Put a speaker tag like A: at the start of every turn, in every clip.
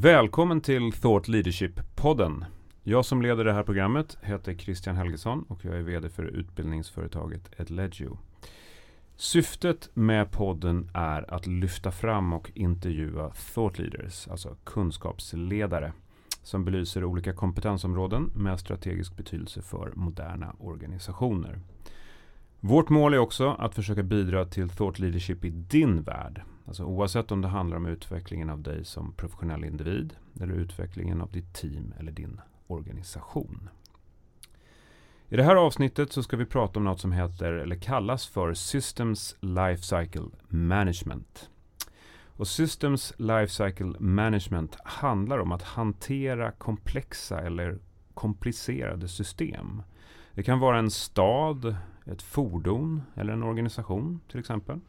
A: Välkommen till Thought Leadership-podden. Jag som leder det här programmet heter Christian Helgesson och jag är VD för utbildningsföretaget Edlegio. Syftet med podden är att lyfta fram och intervjua thought leaders, alltså kunskapsledare, som belyser olika kompetensområden med strategisk betydelse för moderna organisationer. Vårt mål är också att försöka bidra till thought leadership i din värld. Alltså oavsett om det handlar om utvecklingen av dig som professionell individ eller utvecklingen av ditt team eller din organisation. I det här avsnittet så ska vi prata om något som heter eller kallas för Systems Lifecycle Management. Och Systems Lifecycle Management handlar om att hantera komplexa eller komplicerade system. Det kan vara en stad, ett fordon eller en organisation till exempel.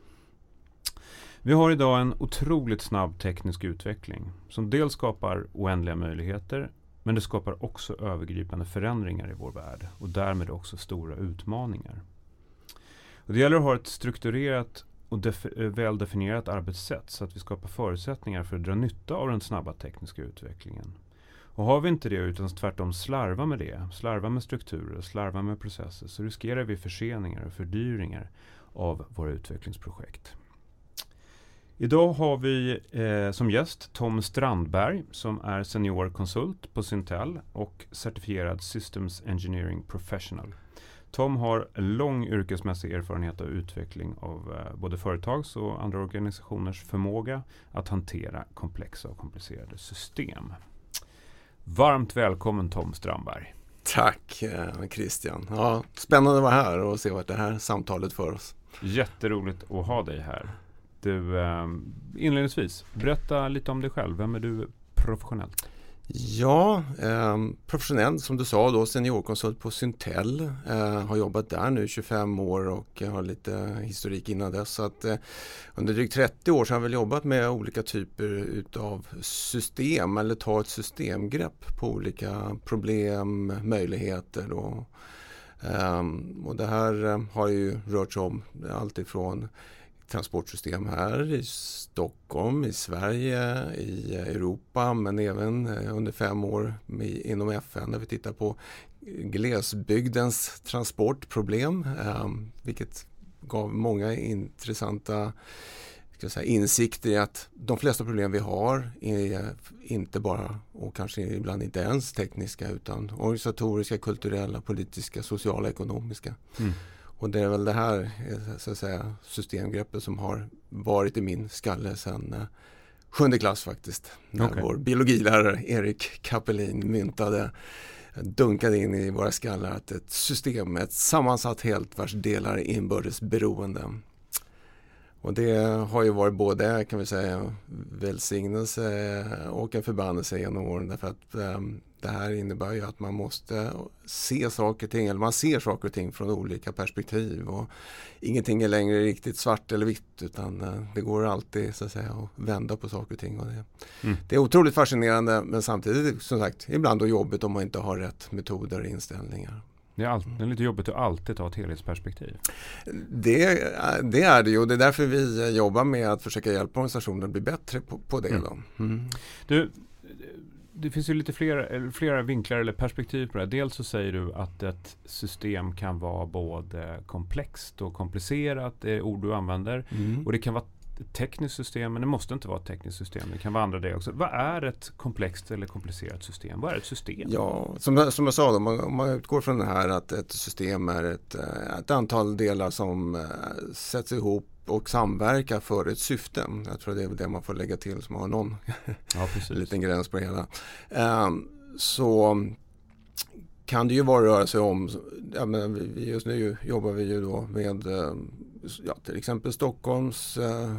A: Vi har idag en otroligt snabb teknisk utveckling som dels skapar oändliga möjligheter men det skapar också övergripande förändringar i vår värld och därmed också stora utmaningar. Och det gäller att ha ett strukturerat och def eh, väldefinierat arbetssätt så att vi skapar förutsättningar för att dra nytta av den snabba tekniska utvecklingen. Och har vi inte det utan tvärtom slarvar med det, slarvar med strukturer slarva slarvar med processer så riskerar vi förseningar och fördyringar av våra utvecklingsprojekt. Idag har vi eh, som gäst Tom Strandberg som är seniorkonsult på Syntel och certifierad Systems Engineering Professional. Tom har lång yrkesmässig erfarenhet av utveckling av eh, både företags och andra organisationers förmåga att hantera komplexa och komplicerade system. Varmt välkommen Tom Strandberg.
B: Tack eh, Christian. Ja, spännande att vara här och se vart det här samtalet för oss.
A: Jätteroligt att ha dig här. Du, eh, inledningsvis, berätta lite om dig själv. Vem är du professionellt?
B: Ja, eh, professionell som du sa då, seniorkonsult på Syntel. Eh, har jobbat där nu 25 år och har lite historik innan dess. Så att, eh, under drygt 30 år så har jag väl jobbat med olika typer utav system eller ta ett systemgrepp på olika problem, möjligheter. Då. Eh, och det här eh, har ju rört sig om allt ifrån transportsystem här i Stockholm, i Sverige, i Europa men även eh, under fem år inom FN där vi tittar på glesbygdens transportproblem ehm, vilket gav många intressanta ska säga, insikter i att de flesta problem vi har är inte bara och kanske ibland inte ens tekniska utan organisatoriska, kulturella, politiska, sociala, ekonomiska. Mm. Och det är väl det här eh, så att säga, systemgreppet som har varit i min skalle sedan eh, sjunde klass faktiskt. När okay. vår biologilärare Erik Kapelin myntade dunkade in i våra skallar att ett system ett sammansatt helt vars delar är inbördes beroende. Och det har ju varit både kan vi säga välsignelse och en förbannelse genom åren därför att um, det här innebär ju att man måste se saker och ting, eller man ser saker och ting från olika perspektiv. Och ingenting är längre riktigt svart eller vitt utan uh, det går alltid så att säga att vända på saker och ting. Och det, mm. det är otroligt fascinerande men samtidigt som sagt ibland då jobbigt om man inte har rätt metoder och inställningar.
A: Det är, alltid, det är lite jobbigt att alltid ta ett helhetsperspektiv.
B: Det, det är det ju och det är därför vi jobbar med att försöka hjälpa organisationer att bli bättre på, på det. Mm. Mm.
A: Du, det finns ju lite flera, flera vinklar eller perspektiv på det. Dels så säger du att ett system kan vara både komplext och komplicerat, det är ord du använder. Mm. Och det kan vara ett tekniskt system, men det måste inte vara ett tekniskt system. Det kan vara andra det också. Vad är ett komplext eller komplicerat system? Vad är ett system?
B: Ja, som, som jag sa, då, man, om man utgår från det här att ett system är ett, eh, ett antal delar som äh, sätts ihop och samverkar för ett syfte. Jag tror det är det man får lägga till som har någon ja, liten gräns på det hela. Ähm, så kan det ju bara röra sig om, ja, men just nu jobbar vi ju då med ja, till exempel Stockholms eh,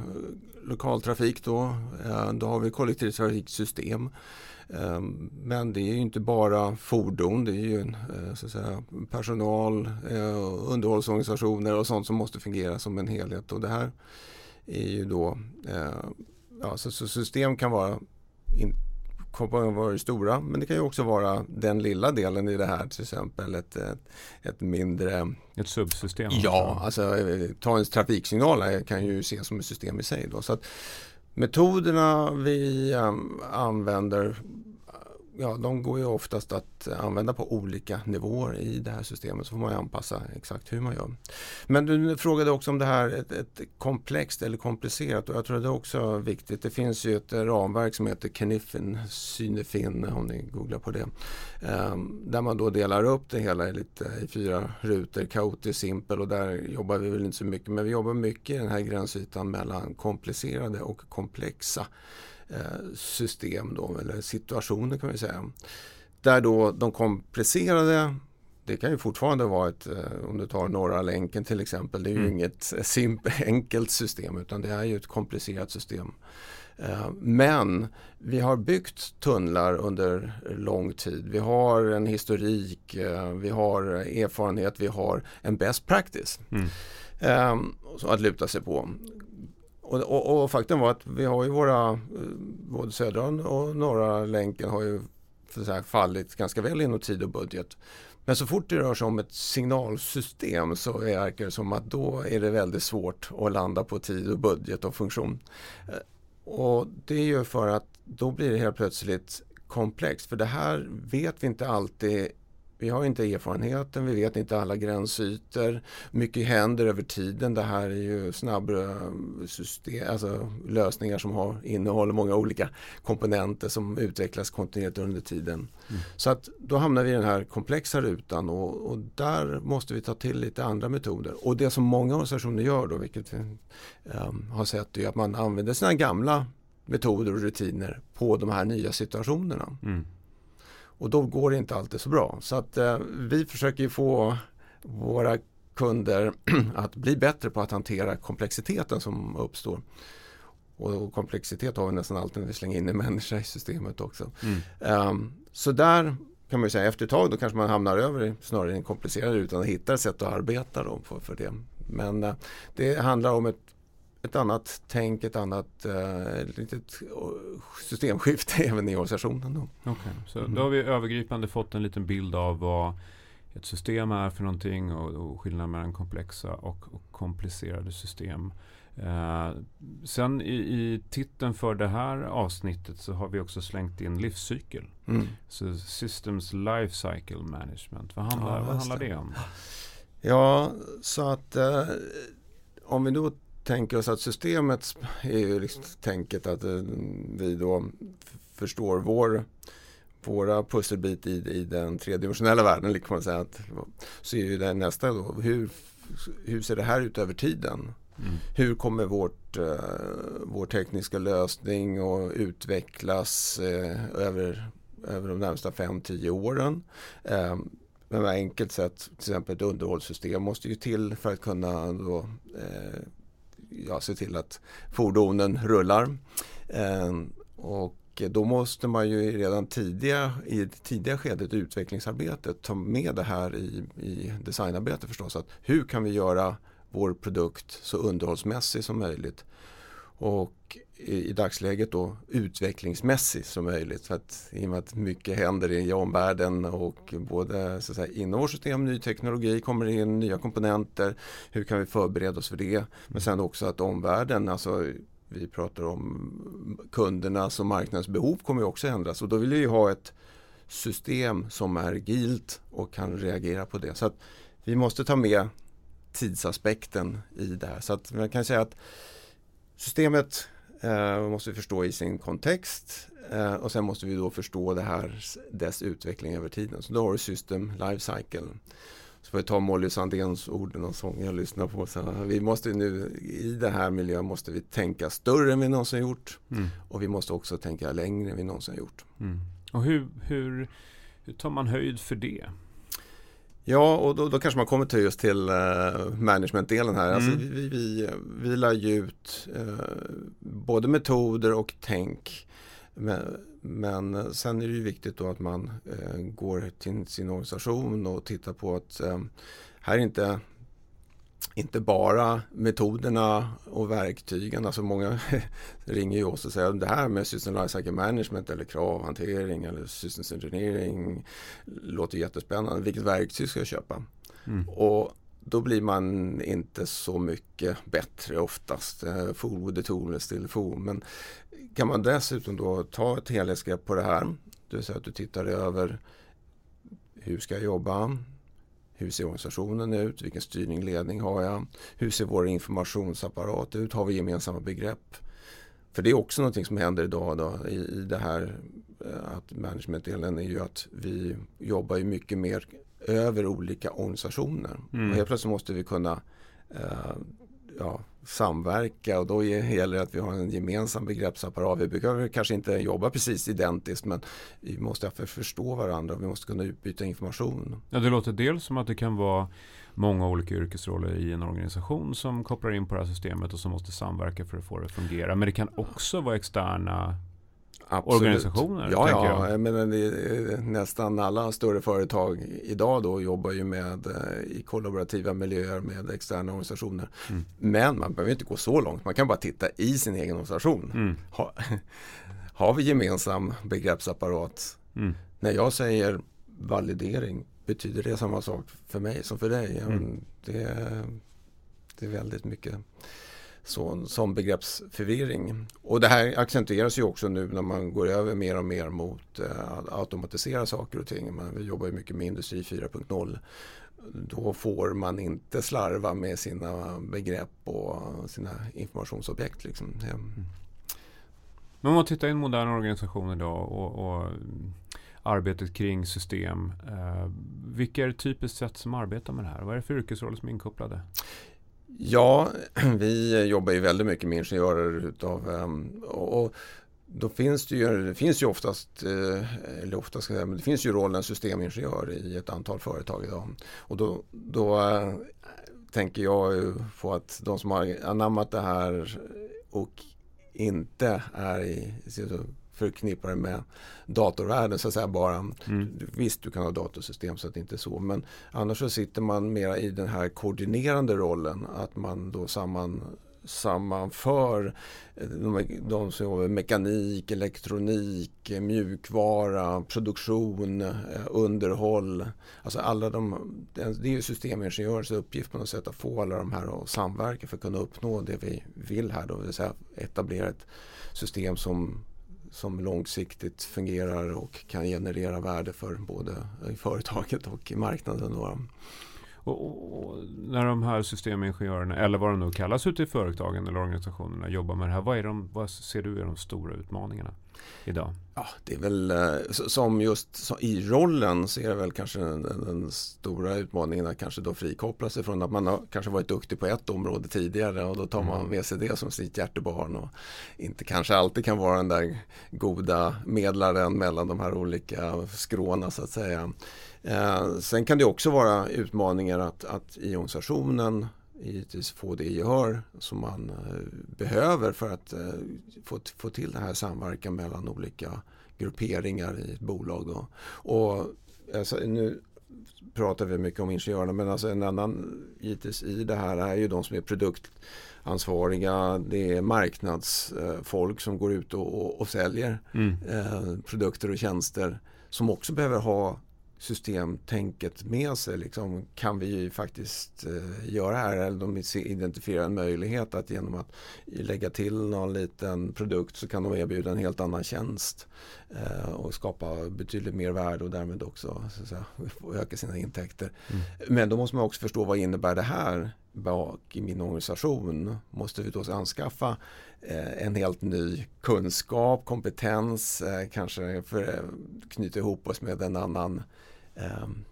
B: lokaltrafik då. Eh, då har vi kollektivtrafiksystem. Eh, men det är ju inte bara fordon, det är ju eh, så att säga, personal, eh, underhållsorganisationer och sånt som måste fungera som en helhet. Och det här är ju då, eh, ja, så, så system kan vara in, kommer vara stora men det kan ju också vara den lilla delen i det här till exempel ett, ett, ett mindre
A: Ett subsystem?
B: Ja, alltså ta en trafiksignal kan ju ses som ett system i sig. Då. Så att Metoderna vi um, använder ja, de går ju oftast att använda på olika nivåer i det här systemet. Så får man anpassa exakt hur man gör. Men du frågade också om det här ett, ett komplext eller komplicerat och jag tror det är också viktigt. Det finns ju ett ramverk som heter Kenifin, Synefin om ni googlar på det. Um, där man då delar upp det hela i, lite, i fyra rutor, kaotiskt, simpel och där jobbar vi väl inte så mycket. Men vi jobbar mycket i den här gränsytan mellan komplicerade och komplexa system då, eller situationer kan vi säga. Där då de komplicerade det kan ju fortfarande vara ett, eh, om du tar norra länken till exempel, det är ju mm. inget simpelt, enkelt system utan det är ju ett komplicerat system. Eh, men vi har byggt tunnlar under lång tid. Vi har en historik, vi har erfarenhet, vi har en best practice mm. att luta sig på. Och, och, och, faktum var att vi har ju våra, eh, både södra och norra länken har ju här, fallit ganska väl inom tid och budget. Men så fort det rör sig om ett signalsystem så verkar det som att då är det väldigt svårt att landa på tid och budget och funktion. Eh, och det är ju för att då blir det helt plötsligt komplext. För det här vet vi inte alltid vi har inte erfarenheten, vi vet inte alla gränsytor. Mycket händer över tiden. Det här är ju snabba system, alltså lösningar som har, innehåller många olika komponenter som utvecklas kontinuerligt under tiden. Mm. Så att då hamnar vi i den här komplexa rutan och, och, där måste vi ta till lite andra metoder. Och det som många organisationer gör då, vilket vi um, har sett, är att man använder sina gamla metoder och rutiner på de här nya situationerna. Mm. Och då går det inte alltid så bra. Så att eh, vi försöker få våra kunder att bli bättre på att hantera komplexiteten som uppstår. Och komplexitet har vi nästan alltid när vi slänger in en människa i systemet också. Mm. Um, så där kan man säga efter ett tag då kanske man hamnar över snarare i en komplicerad utan att hitta ett sätt att arbeta då för, för det. Men uh, det handlar om ett ett annat tänk, ett annat eh, litet systemskifte även i organisationen. Då.
A: Okay, så mm. då har vi övergripande fått en liten bild av vad ett system är för någonting och, och skillnaden mellan komplexa och, och komplicerade system. Eh, sen i, i titeln för det här avsnittet så har vi också slängt in livscykel. Mm. Så Systems Life Cycle Management. Vad handlar, ja, vad handlar det. det om?
B: Ja, så att eh, om vi då tänker oss att systemet är ju liksom tänket att eh, vi då förstår vår våra pusselbit i, i den tredimensionella världen. Liksom man säga att, så är ju det nästa då, hur, hur ser det här ut över tiden? Mm. Hur kommer vårt, uh, vår tekniska lösning att utvecklas uh, över, över de närmsta 5-10 åren? Uh, men enkelt sett, till exempel ett underhållssystem måste ju till för att kunna då, ja, se till att fordonen rullar. Eh, och då måste man ju redan tidiga, i det tidiga skedet utvecklingsarbetet ta med det här i, i designarbetet förstås. Att hur kan vi göra vår produkt så underhållsmässig som möjligt? Och i, dagsläget då utvecklingsmässig som möjligt. För att, I och med att mycket händer i omvärlden och både så att säga, inom vårt system, ny teknologi kommer in, nya komponenter. Hur kan vi förbereda oss för det? Men sen också att omvärlden, alltså vi pratar om kundernas och marknadens behov kommer också ändras och då vill vi ha ett system som är gilt och kan reagera på det. Så att vi måste ta med tidsaspekten i det här. Så att man kan säga att systemet eh, måste vi förstå i sin kontext eh, och sen måste vi då förstå det här, dess utveckling över tiden. Så då har du System Life Cycle. Så får jag ta Molly Sandéns ord och sång jag lyssnar på. Så vi måste nu, I den här miljön måste vi tänka större än vi någonsin gjort. Mm. Och vi måste också tänka längre än vi någonsin gjort. Mm.
A: Och hur, hur, hur tar man höjd för det?
B: Ja, och då, då, kanske man kommer till just till uh, managementdelen här. Alltså, mm. Alltså, vi, vi, vi lär ut uh, både metoder och tänk. Men, men sen är det ju viktigt då att man uh, går till sin organisation och tittar på att här är inte inte bara metoderna och verktygen. Alltså många ringer ju oss och säger det här med System Lifecycle Management eller kravhantering eller Systems Engineering låter jättespännande. Vilket verktyg ska jag köpa? Mm. Och då blir man inte så mycket bättre oftast. Eh, fool with the tool still fool. Men kan man dessutom då ta ett helhetsgrepp på det här, det vill säga att du tittar över hur ska jag jobba? Hur ser organisationen ut? Vilken styrning och ledning har jag? Hur ser vår informationsapparat ut? Har vi gemensamma begrepp? För det är också någonting som händer idag då, i, i det här eh, att managementdelen är ju att vi jobbar ju mycket mer över olika organisationer. Mm. Och helt plötsligt måste vi kunna eh, ja, samverka och då gäller det att vi har en gemensam begreppsapparat. Vi behöver kanske inte jobba precis identiskt men vi måste förstå varandra och vi måste kunna utbyta information.
A: Ja, det låter dels som att det kan vara många olika yrkesroller i en organisation som kopplar in på det här systemet och som måste samverka för att få det att fungera. Men det kan också vara externa Absolut. organisationer?
B: Ja, ja. Jag. Men nästan alla större företag idag då jobbar ju med eh, i kollaborativa miljöer med externa organisationer. Mm. Men man behöver inte gå så långt. Man kan bara titta i sin egen organisation. Mm. Ha, har vi gemensam begreppsapparat? Mm. När jag säger validering, betyder det samma sak för mig som för dig? Mm. Det, det är väldigt mycket så, som begreppsförvirring. Och det här accentueras ju också nu när man går över mer och mer mot eh, att automatisera saker och ting. Man, vi jobbar ju mycket med Industri 4.0. Då får man inte slarva med sina begrepp och sina informationsobjekt. Liksom. Mm.
A: Men om man tittar i en modern organisation idag och, och arbetet kring system. Eh, vilka är det typiskt sett som arbetar med det här? Vad är det för yrkesroller som är inkopplade?
B: Ja, vi jobbar ju väldigt mycket med ingenjörer utav ehm, och då finns det ju, det finns ju oftast, eh, eller oftast ska jag säga, men det finns ju rollen systemingenjör i ett antal företag idag. Och då, då eh, tänker jag på att de som har anammat det här och inte är i förknippa det med datorvärlden så att säga bara. Mm. Visst, du kan ha datorsystem så att det inte är så. Men annars så sitter man mera i den här koordinerande rollen. Att man då samman sammanför eh, de, de som jobbar med mekanik, elektronik, mjukvara, produktion, eh, underhåll. Alltså alla de, det är ju systemingenjörers uppgift på något sätt att få alla de här att samverka för att kunna uppnå det vi vill här då, det vill säga etablera ett system som som långsiktigt fungerar och kan generera värde för både i företaget och i marknaden.
A: Och, och, och, när de här systemingenjörerna, eller vad de nu kallas ute i företagen eller organisationerna, jobbar med det här. Vad, är de, vad ser du är de stora utmaningarna idag?
B: Ja, det är väl eh, som just i rollen så är det väl kanske den, den, stora utmaningen att kanske då frikoppla sig från att man har kanske varit duktig på ett område tidigare och då tar man mm. med sig det som sitt hjärtebarn och inte kanske alltid kan vara den där goda medlaren mellan de här olika skråna så att säga. Eh, sen kan det också vara utmaningar att, att i organisationen givetvis få det gehör som man eh, behöver för att eh, få, få till den här samverkan mellan olika grupperingar i ett bolag. Då. Och alltså, nu pratar vi mycket om ingenjörerna men alltså en annan givetvis i det här är ju de som är produktansvariga. Det är marknadsfolk som går ut och, och, och säljer mm. eh, produkter och tjänster som också behöver ha systemtänket med sig. Liksom, kan vi faktiskt eh, göra här? Eller de identifierar en möjlighet att genom att lägga till någon liten produkt så kan de erbjuda en helt annan tjänst eh, och skapa betydligt mer värde och därmed också så säga, öka sina intäkter. Mm. Men då måste man också förstå vad innebär det här bak i min organisation? Måste vi då anskaffa Eh, en helt ny kunskap, kompetens, eh, kanske för, eh, knyta ihop oss med en annan ehm,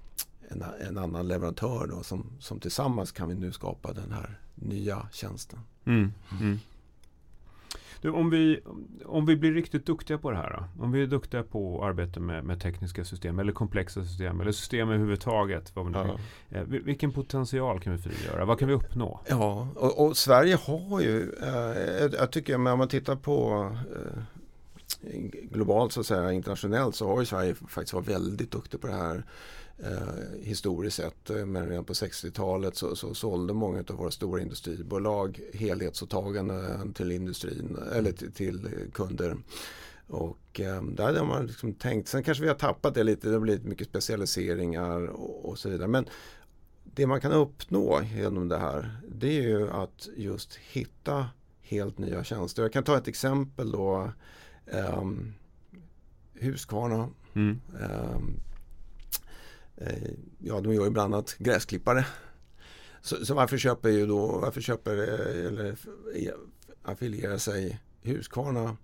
B: en, en, annan leverantör då, som, som tillsammans kan vi nu skapa den här nya tjänsten. Mm, mm.
A: Du, om, vi, om vi blir riktigt duktiga på det här. Då? Om vi är duktiga på att arbeta med, med tekniska system eller komplexa system eller system överhuvudtaget. Vad ja. eh, vilken potential kan vi frigöra? Vad kan vi uppnå?
B: Ja, och, och Sverige har ju, eh, jag tycker om man tittar på eh, globalt så att säga, internationellt så har ju Sverige faktiskt varit väldigt duktig på det här eh, historiskt sett. Men redan på 60-talet så, så sålde många av våra stora industribolag helhetsåtaganden till industrin eller till, till kunder. Och eh, där har man liksom tänkt, sen kanske vi har tappat det lite, det har blivit mycket specialiseringar och, och så vidare. Men det man kan uppnå genom det här det är ju att just hitta helt nya tjänster. Jag kan ta ett exempel då. Um, Husqvarna. Mm. Eh, ja, de gör ju bland annat gräsklippare. Så, så, varför köper ju då, varför köper eller affilierar sig Husqvarna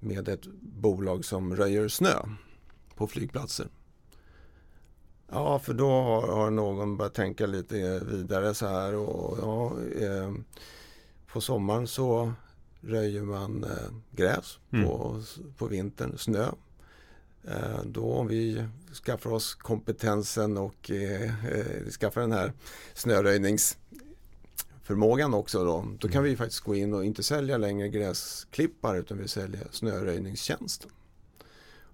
B: med ett bolag som röjer snö på flygplatser? Ja, för då har, har någon börjat tänka lite vidare så här och ja, eh, på sommaren så röjer man eh, gräs mm. på, på vintern, snö. Eh, då om vi skaffar oss kompetensen och eh, eh, skaffar den här snöröjningsförmågan också då, då kan vi faktiskt gå in och inte sälja längre gräsklippare utan vi säljer snöröjningstjänsten.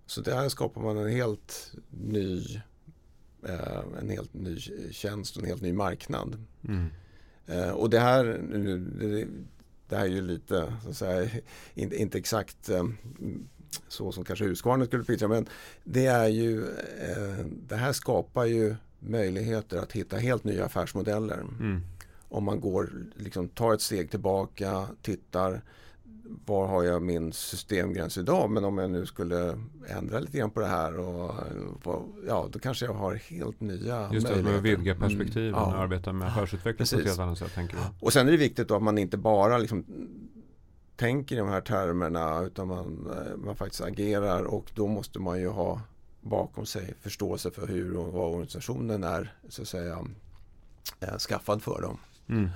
B: Så där skapar man en helt ny eh, en helt ny tjänst och en helt ny marknad. Mm. Och det här, det, det, här är ju lite, så att säga, inte, inte exakt så som kanske Husqvarna skulle pitcha. Men det är ju, eh, det här skapar ju möjligheter att hitta helt nya affärsmodeller. Mm. Om man går, liksom tar ett steg tillbaka, tittar var har jag min systemgräns idag? Men om jag nu skulle ändra lite grann på det här och, ja, då kanske jag har helt nya
A: Just det, möjligheter. Just vidga perspektiven mm, ja. och arbeta med affärsutveckling på ett helt annat sätt. Tänker jag.
B: Och sen är det viktigt att man inte bara liksom tänker i de här termerna utan man, eh, man faktiskt agerar och då måste man ju ha bakom sig förståelse för hur och vad organisationen är så att säga eh, skaffad för dem. Mm.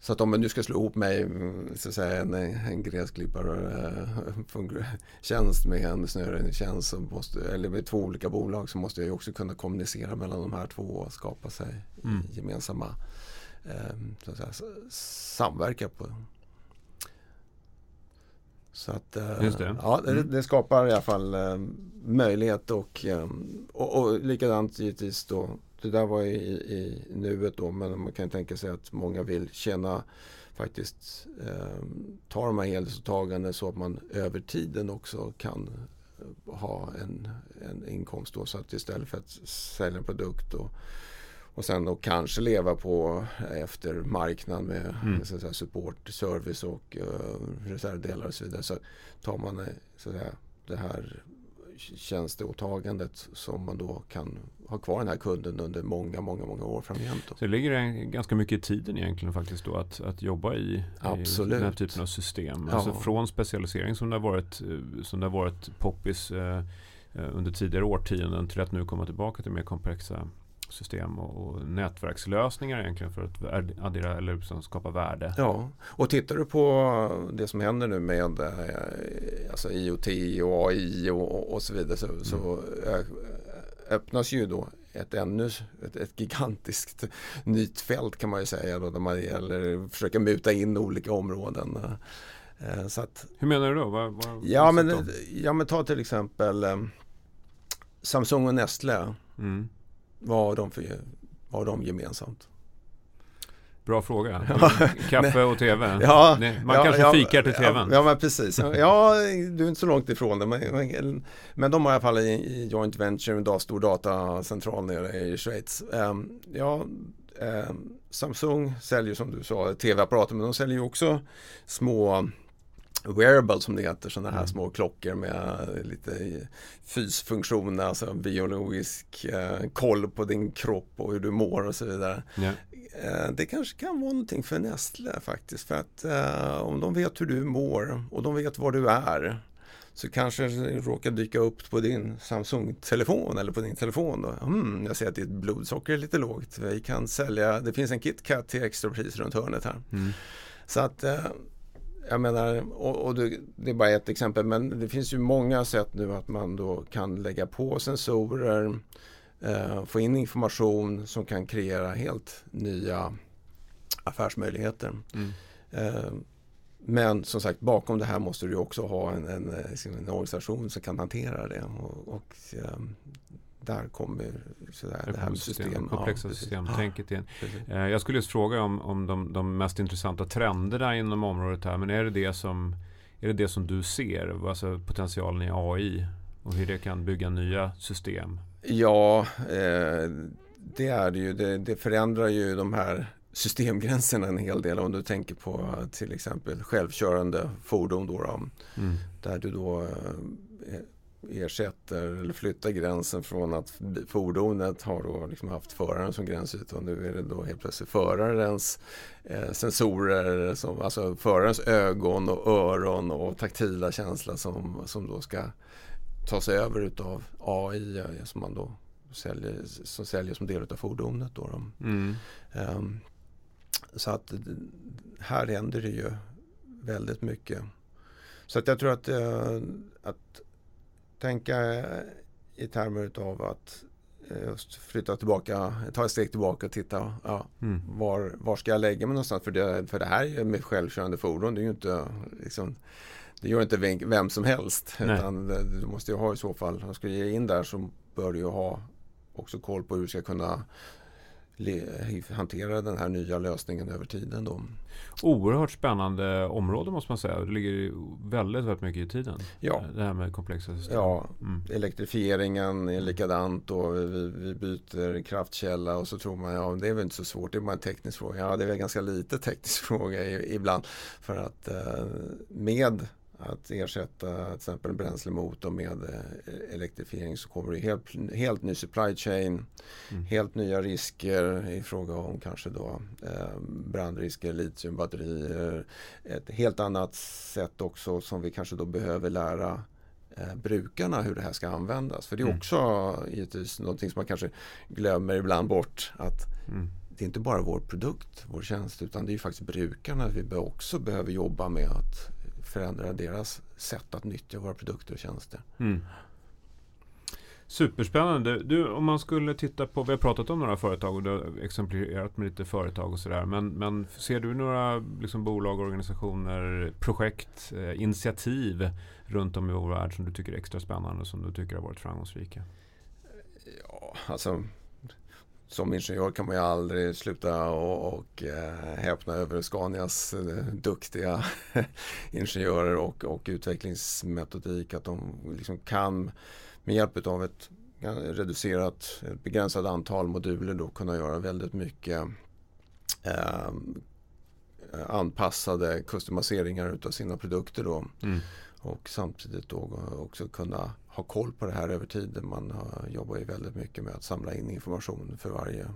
B: Så att om man nu ska slå ihop mig, så att säga, en, en gräsklippartjänst med en snöröjningstjänst eller med två olika bolag så måste jag också kunna kommunicera mellan de här två och skapa sig mm. gemensamma eh, så att säga, samverka på så att, eh,
A: det.
B: Ja, det, mm. det, skapar i alla fall eh, möjlighet och, eh, och, och likadant givetvis då. Det där var i, i nuet då men man kan tänka sig att många vill känna faktiskt eh, ta de här helhetsåtagandena så att man över tiden också kan ha en, en inkomst då så att istället för att sälja en produkt och och sen då kanske leva på efter marknad med mm. så säga, support, service och uh, reservdelar och så vidare. Så tar man så säga, det här tjänsteåtagandet som man då kan ha kvar den här kunden under många, många, många år framgent.
A: Så det ligger ganska mycket i tiden egentligen faktiskt då att, att jobba i,
B: Absolut.
A: i den här typen av system. Ja. Alltså från specialisering som det har varit, som det har varit poppis eh, eh under tidigare årtionden till att nu komma tillbaka till mer komplexa system och, och, nätverkslösningar egentligen för att addera eller liksom skapa värde.
B: Ja, och tittar du på det som händer nu med eh, alltså IoT och AI och, och så vidare så, mm. så öppnas ju då ett ännu ett, ett, gigantiskt nytt fält kan man ju säga då, där man gäller försöka muta in olika områden.
A: Eh, så att, Hur menar du då? Vad, vad,
B: ja, men, ja men ta till exempel eh, Samsung och Nestle. Mm. Vad har de, för, vad har de gemensamt?
A: Bra fråga. Kaffe och TV. Ja, man ja, kanske ja, fikar till TVn.
B: Ja, men precis. Ja, du är inte så långt ifrån det. Men, men de har i alla fall i joint venture en stor datacentral nere i Schweiz. Um, ja, um, Samsung säljer som du sa tv-apparater men de säljer också små wearable som det heter, sådana här mm. små klockor med lite fysfunktion, alltså biologisk eh, koll på din kropp och hur du mår och så vidare. Yeah. Eh, det kanske kan vara någonting för Nestle faktiskt, för att eh, om de vet hur du mår och de vet var du är så kanske det råkar dyka upp på din Samsung-telefon eller på din telefon. Då. Mm, jag ser att ditt blodsocker är lite lågt. Vi kan sälja, det finns en KitKat till extrapris runt hörnet här. Mm. Så att eh, jag menar, och, och det, det, är bara ett exempel, men det finns ju många sätt nu att man då kan lägga på sensorer, eh, få in information som kan kreera helt nya affärsmöjligheter. Mm. Eh, men som sagt, bakom det här måste du också ha en, en, liksom en organisation som kan hantera det. Och, och eh, där kommer sådär, det, det här med system. system.
A: Komplexa ja, systemtänket in. Eh, jag skulle just fråga om, om de, de, mest intressanta trenderna inom området här. Men är det det som, är det, det som du ser? Alltså potentialen i AI och hur det kan bygga nya system?
B: Ja, eh, det är det ju. Det, det, förändrar ju de här systemgränserna en hel del om du tänker på till exempel självkörande fordon. Då, då mm. Där du då eh, ersätter eller flyttar gränsen från att fordonet har då liksom haft föraren som gränsyta och nu är det då helt plötsligt förarens eh, sensorer, som, alltså förarens ögon och öron och taktila känsla som, som då ska tas över utav AI eh, som man då säljer som, säljer som del av fordonet. Då. Mm. Um, så att här händer det ju väldigt mycket. Så att jag tror att, uh, att tänka i termer av att eh, just flytta tillbaka, ta ett steg tillbaka och titta ja, mm. var, var ska jag lägga mig någonstans? För det, för det här med självkörande fordon det är ju inte liksom, det gör inte vem som helst. Utan du måste ju ha i så fall, om du ska ge in där så bör du ju ha också koll på hur du ska kunna hantera den här nya lösningen över tiden. Då.
A: Oerhört spännande område måste man säga. Det ligger väldigt, väldigt mycket i tiden.
B: Ja.
A: Det här med komplexa system.
B: Ja, mm. elektrifieringen är likadant och vi, vi, byter kraftkälla och så tror man ja det är väl inte så svårt, det är bara en teknisk fråga. Ja, det är väl ganska lite teknisk fråga ibland. För att eh, med att ersätta till exempel en bränslemotor med eh, elektrifiering så kommer det helt, helt ny supply chain, mm. helt nya risker i fråga om kanske då eh, brandrisker, litiumbatterier, ett helt annat sätt också som vi kanske då behöver lära eh, brukarna hur det här ska användas. För det är mm. också mm. givetvis någonting som man kanske glömmer ibland bort att mm. det är inte bara vår produkt, vår tjänst utan det är faktiskt brukarna vi också behöver jobba med att förändra deras sätt att nyttja våra produkter och tjänster. Mm.
A: Superspännande. Du, om man skulle titta på, vi har pratat om några företag och du har exemplifierat med lite företag och sådär. Men, men ser du några liksom, bolag, organisationer, projekt, eh, initiativ runt om i vår värld som du tycker är extra spännande och som du tycker har varit framgångsrika?
B: Ja, alltså som ingenjör kan man ju aldrig sluta och, och eh, häpna över Scanias eh, duktiga ingenjörer och, och utvecklingsmetodik. Att de liksom kan med hjälp av ett reducerat, ett begränsat antal moduler då kunna göra väldigt mycket eh, anpassade kustomiseringar utav sina produkter. Då. Mm. Och samtidigt då också kunna ha koll på det här över tid. Man jobbar ju väldigt mycket med att samla in information för varje,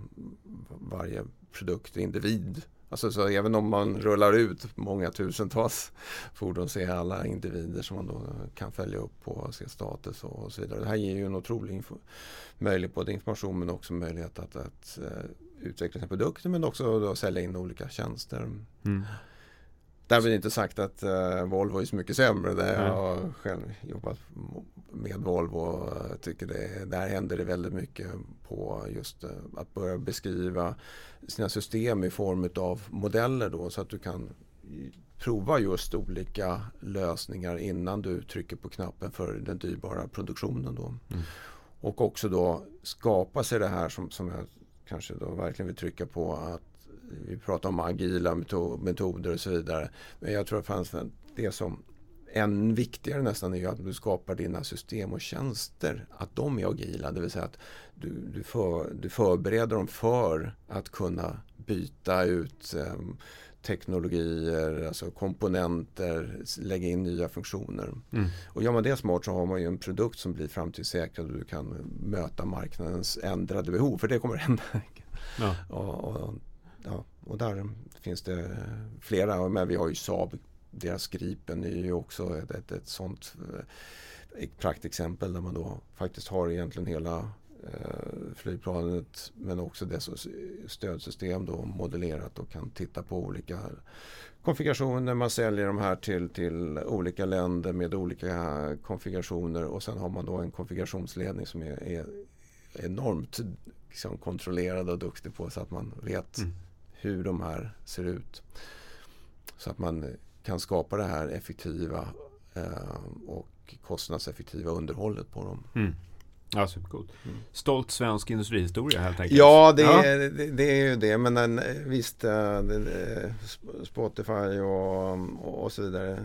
B: varje produkt och individ. Alltså, så även om man rullar ut många tusentals fordon så är alla individer som man då kan följa upp på och se status och så vidare. Det här ger ju en otrolig möjlighet, både information men också möjlighet att, att, att uh, utveckla sina produkter men också då sälja in olika tjänster. Mm. Därmed inte sagt att uh, Volvo är så mycket sämre. Där jag har själv jobbat med Volvo och tycker det, där händer det väldigt mycket på just uh, att börja beskriva sina system i form av modeller då så att du kan prova just olika lösningar innan du trycker på knappen för den dyrbara produktionen. Då. Mm. Och också då skapa sig det här som, som jag kanske då verkligen vill trycka på att vi pratar om agila metoder och så vidare. Men jag tror att fanns det som än viktigare nästan är ju att du skapar dina system och tjänster. Att de är agila, det vill säga att du, du, för, du förbereder dem för att kunna byta ut eh, teknologier, alltså komponenter, lägga in nya funktioner. Mm. Och gör man det smart så har man ju en produkt som blir framtidssäkrad och du kan möta marknadens ändrade behov. För det kommer att hända. Ja. och, och, ja, och där finns det flera, men vi har ju Saab, deras Gripen är ju också ett, ett, ett sånt eh, praktexempel där man då faktiskt har egentligen hela eh, flygplanet men också dess stödsystem då modellerat och kan titta på olika konfigurationer. Man säljer de här till, till olika länder med olika konfigurationer och sen har man då en konfigurationsledning som är, är enormt liksom, kontrollerad och duktig på så att man vet mm hur de här ser ut. Så att man kan skapa det här effektiva eh, och kostnadseffektiva underhållet på dem. Mm.
A: Ja, supercoolt. Mm. Stolt svensk industrihistoria helt enkelt.
B: Ja, det, ja. Är, det, det, är ju det. Men den, visst, eh, det, Spotify och, och så vidare.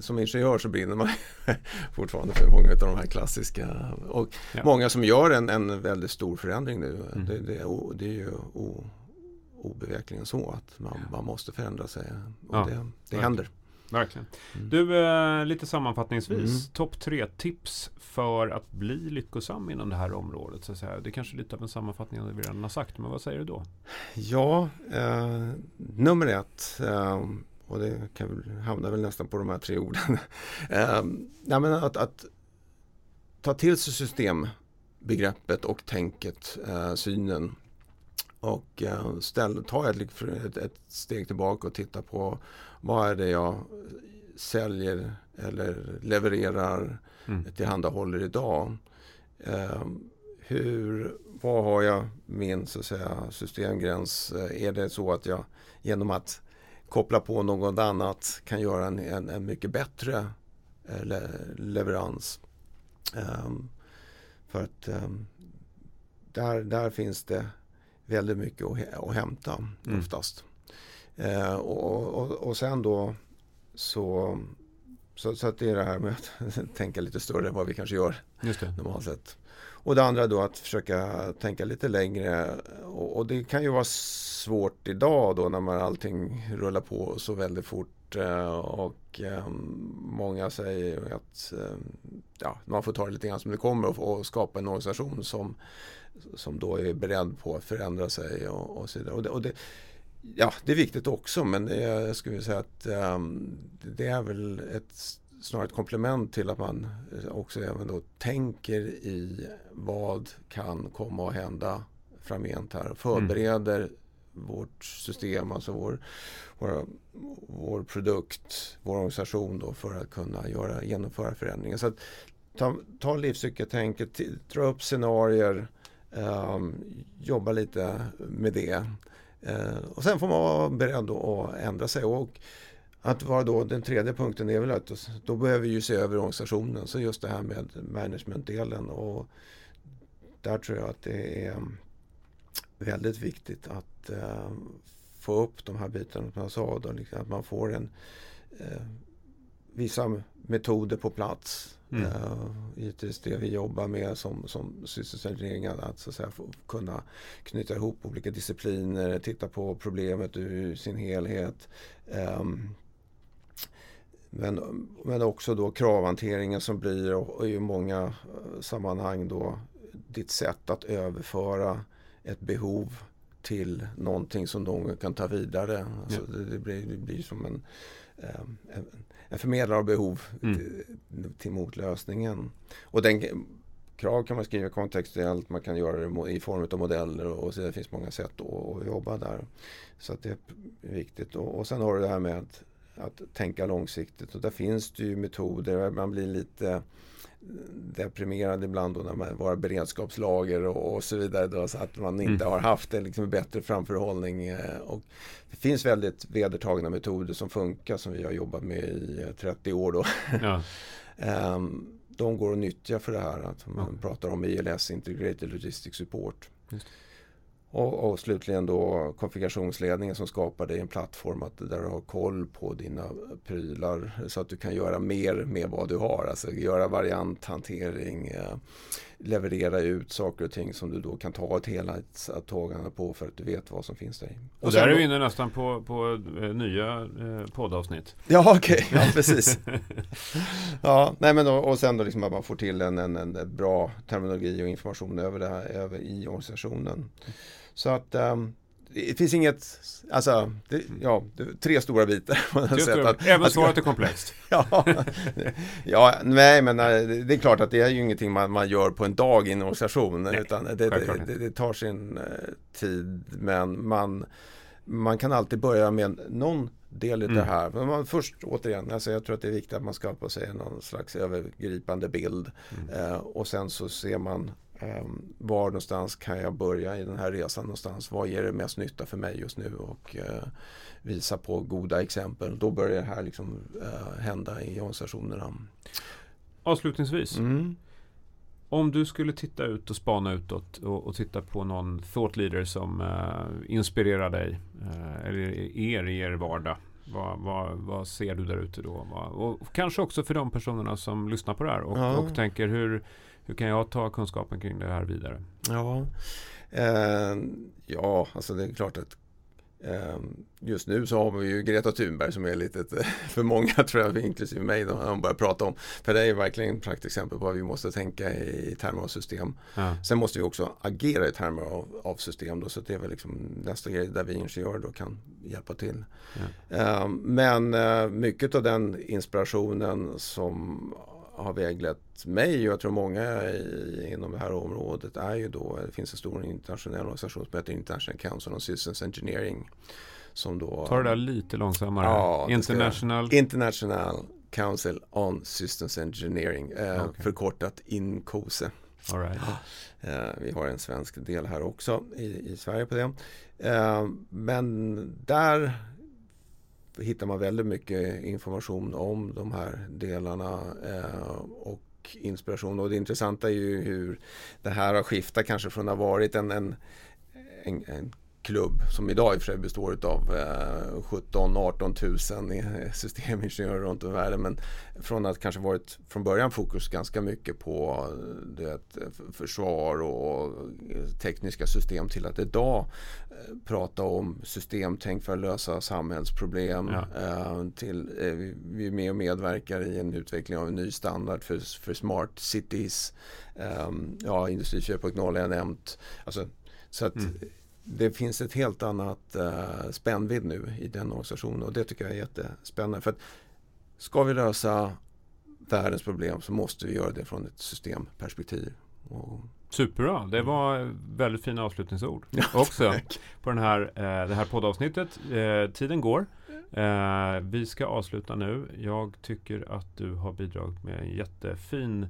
B: Som ingenjör så brinner man fortfarande för många av de här klassiska. Och ja. många som gör en, en väldigt stor förändring nu. Mm. Det, det, det är ju o, obevekligen så att man, man måste förändra sig. Och ja. det, det händer.
A: Verkligen. Mm. Du, eh, lite sammanfattningsvis. Mm. Topp tre tips för att bli lyckosam inom det här området. Så att säga. Det är kanske lite av en sammanfattning av det vi redan har sagt. Men vad säger du då?
B: Ja, eh, nummer ett. Eh, och det kan väl, hamnar väl nästan på de här tre orden. eh, nej, men att, att ta till sig systembegreppet och tänket, eh, synen och eh, ställ, ta ett, ett, ett, steg tillbaka och titta på vad är det jag säljer eller levererar, mm. tillhandahåller idag. Eh, hur, vad har jag min så att säga, systemgräns? Eh, är det så att jag genom att koppla på något annat kan göra en, en, en mycket bättre eh, le, leverans? Um, för att där, där finns det väldigt mycket att, hämta mm. oftast. Eh, och, och, och sen då så, så, så, att det är det här med att tänka lite större än vad vi kanske gör normalt sett. Och det andra då att försöka tänka lite längre och, och, det kan ju vara svårt idag då när man allting rullar på så väldigt fort eh, och ehm, många säger att ehm, ja, man får ta det lite grann som det kommer och, och skapa en organisation som, som då är beredd på att förändra sig och, och så vidare. Och det, och det, ja, det är viktigt också men jag skulle säga att ehm, det är väl ett snarare ett komplement till att man också även då tänker i vad kan komma att hända framgent här. Förbereder mm. vårt system, alltså vår, vår, vår produkt, vår organisation då för att kunna göra, genomföra förändringar. Så att, ta, ta livscykeltänket, dra upp scenarier, um, jobba lite med det. Uh, och sen får man vara beredd att ändra sig. Och att vara då, den tredje punkten är väl att då behöver vi ju se över organisationen. Så just det här med managementdelen. Och där tror jag att det är väldigt viktigt att uh, få upp de här bitarna som jag sa. Då, liksom, att man får en uh, vissa metoder på plats Mm. Uh, givetvis det vi jobbar med som, som sysselsättning, att, så att säga, kunna knyta ihop olika discipliner, titta på problemet ur sin helhet. Um, men, men också då kravhanteringen som blir och, i många eh, sammanhang då ditt sätt att överföra ett behov till någonting som de kan ta vidare. Alltså ja. det, det, blir, det blir som en, um, en en förmedlare av behov mm. till, till motlösningen. Och den krav kan man skriva kontextuellt, man kan göra det i form av modeller och så det finns många sätt att, jobba där. Så att det är viktigt. Och, och sen har du det här med att, att tänka långsiktigt och där finns det ju metoder, man blir lite deprimerad ibland då när man var beredskapslager och, och så vidare. Då, så att man inte mm. har haft en liksom, bättre framförhållning. Eh, och det finns väldigt vedertagna metoder som funkar som vi har jobbat med i 30 år. Då. Ja. um, de går att nyttja för det här. Att man ja. pratar om ILS, Integrated Logistics Support. Och, och, slutligen då konfigurationsledningen som skapar dig en plattform att, där du har koll på dina prylar så att du kan göra mer med vad du har. Alltså göra varianthantering, eh, leverera ut saker och ting som du då kan ta ett helhetstagande på för att du vet vad som finns där.
A: Och, och där är vi inne nästan på, på eh, nya eh, poddavsnitt.
B: Ja, okej. Okay. Ja, precis. ja, nej men då, och sen då liksom att man får till en, en, en bra terminologi och information över det här över i organisationen. Så att um, det finns inget, alltså, det, ja, tre stora bitar.
A: Att, Även att, svaret är komplext.
B: ja, ja, nej men det är klart att det är ju ingenting man, man gör på en dag i en organisation. Nej, utan det, det, det, tar sin uh, tid men man, man kan alltid börja med någon del i mm. det här. Men man, först återigen, alltså jag tror att det är viktigt att man skapar sig någon slags övergripande bild. Mm. Uh, och sen så ser man var någonstans kan jag börja i den här resan någonstans? Vad ger det mest nytta för mig just nu? Och uh, visa på goda exempel. Då börjar det här liksom uh, hända i organisationerna.
A: Avslutningsvis. Mm. Om du skulle titta ut och spana utåt och, och titta på någon thought leader som uh, inspirerar dig uh, eller er i er vardag. Vad, vad, vad ser du där ute då? och kanske också för de personerna som lyssnar på det här och, ja. och tänker hur, hur kan jag ta kunskapen kring det här vidare?
B: Ja, eh, ja alltså det är klart att Ehm, just nu så har vi ju Greta Thunberg som är lite för många tror jag, inklusive mig, när man börjar prata om. För det är verkligen ett praktexempel på att vi måste tänka i termer av system. Ja. Sen måste vi också agera i termer av, av system. Då, så det är väl liksom nästa grej där vi ingenjörer då kan hjälpa till. Ja. Um, men uh, mycket av den inspirationen som har väglett mig och jag tror många i, inom det här området är ju då, det finns en stor internationell organisation som heter International Council on Systems Engineering. Som då,
A: Ta det där lite långsammare. Ja,
B: International. International Council on Systems Engineering, eh, okay. förkortat INCOSE.
A: All right.
B: Eh, vi har en svensk del här också i, i Sverige på det. Eh, men där hittar man väldigt mycket information om de här delarna eh, och inspiration. Och det intressanta är ju hur det här har skiftat kanske från att ha varit en, en, en, en klubb som idag i och för sig består av eh, 17-18 000 systemingenjörer runt om i världen. Men från att kanske varit från början fokus ganska mycket på det, försvar och tekniska system till att idag eh, prata om systemtänk för att lösa samhällsproblem. Ja. Eh, till, eh, vi är med och medverkar i en utveckling av en ny standard för, för smart cities. Eh, ja, Industri 4.0 har jag nämnt. Alltså, så att mm det finns ett helt annat uh, spännvidd nu i den organisationen och det tycker jag är jättespännande. För att ska vi lösa världens problem så måste vi göra det från ett systemperspektiv. Och...
A: Superbra, det var väldigt fina avslutningsord också på den här, eh, det här poddavsnittet. Eh, tiden går. Eh, vi ska avsluta nu. Jag tycker att du har bidragit med en jättefin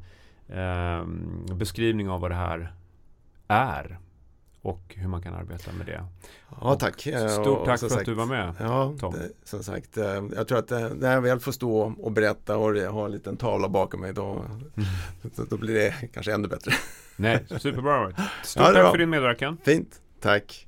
A: eh, beskrivning av vad det här är och hur man kan arbeta med det.
B: Ja, tack.
A: Stort tack för sagt, att du var med,
B: ja,
A: Tom.
B: Det, som sagt, eh, jag tror att eh, när jag väl får stå och berätta och ha en liten tavla bakom mig, då, mm. då blir det kanske ännu bättre.
A: Nej, superbra. Stort ja, tack för din medverkan.
B: Fint, tack.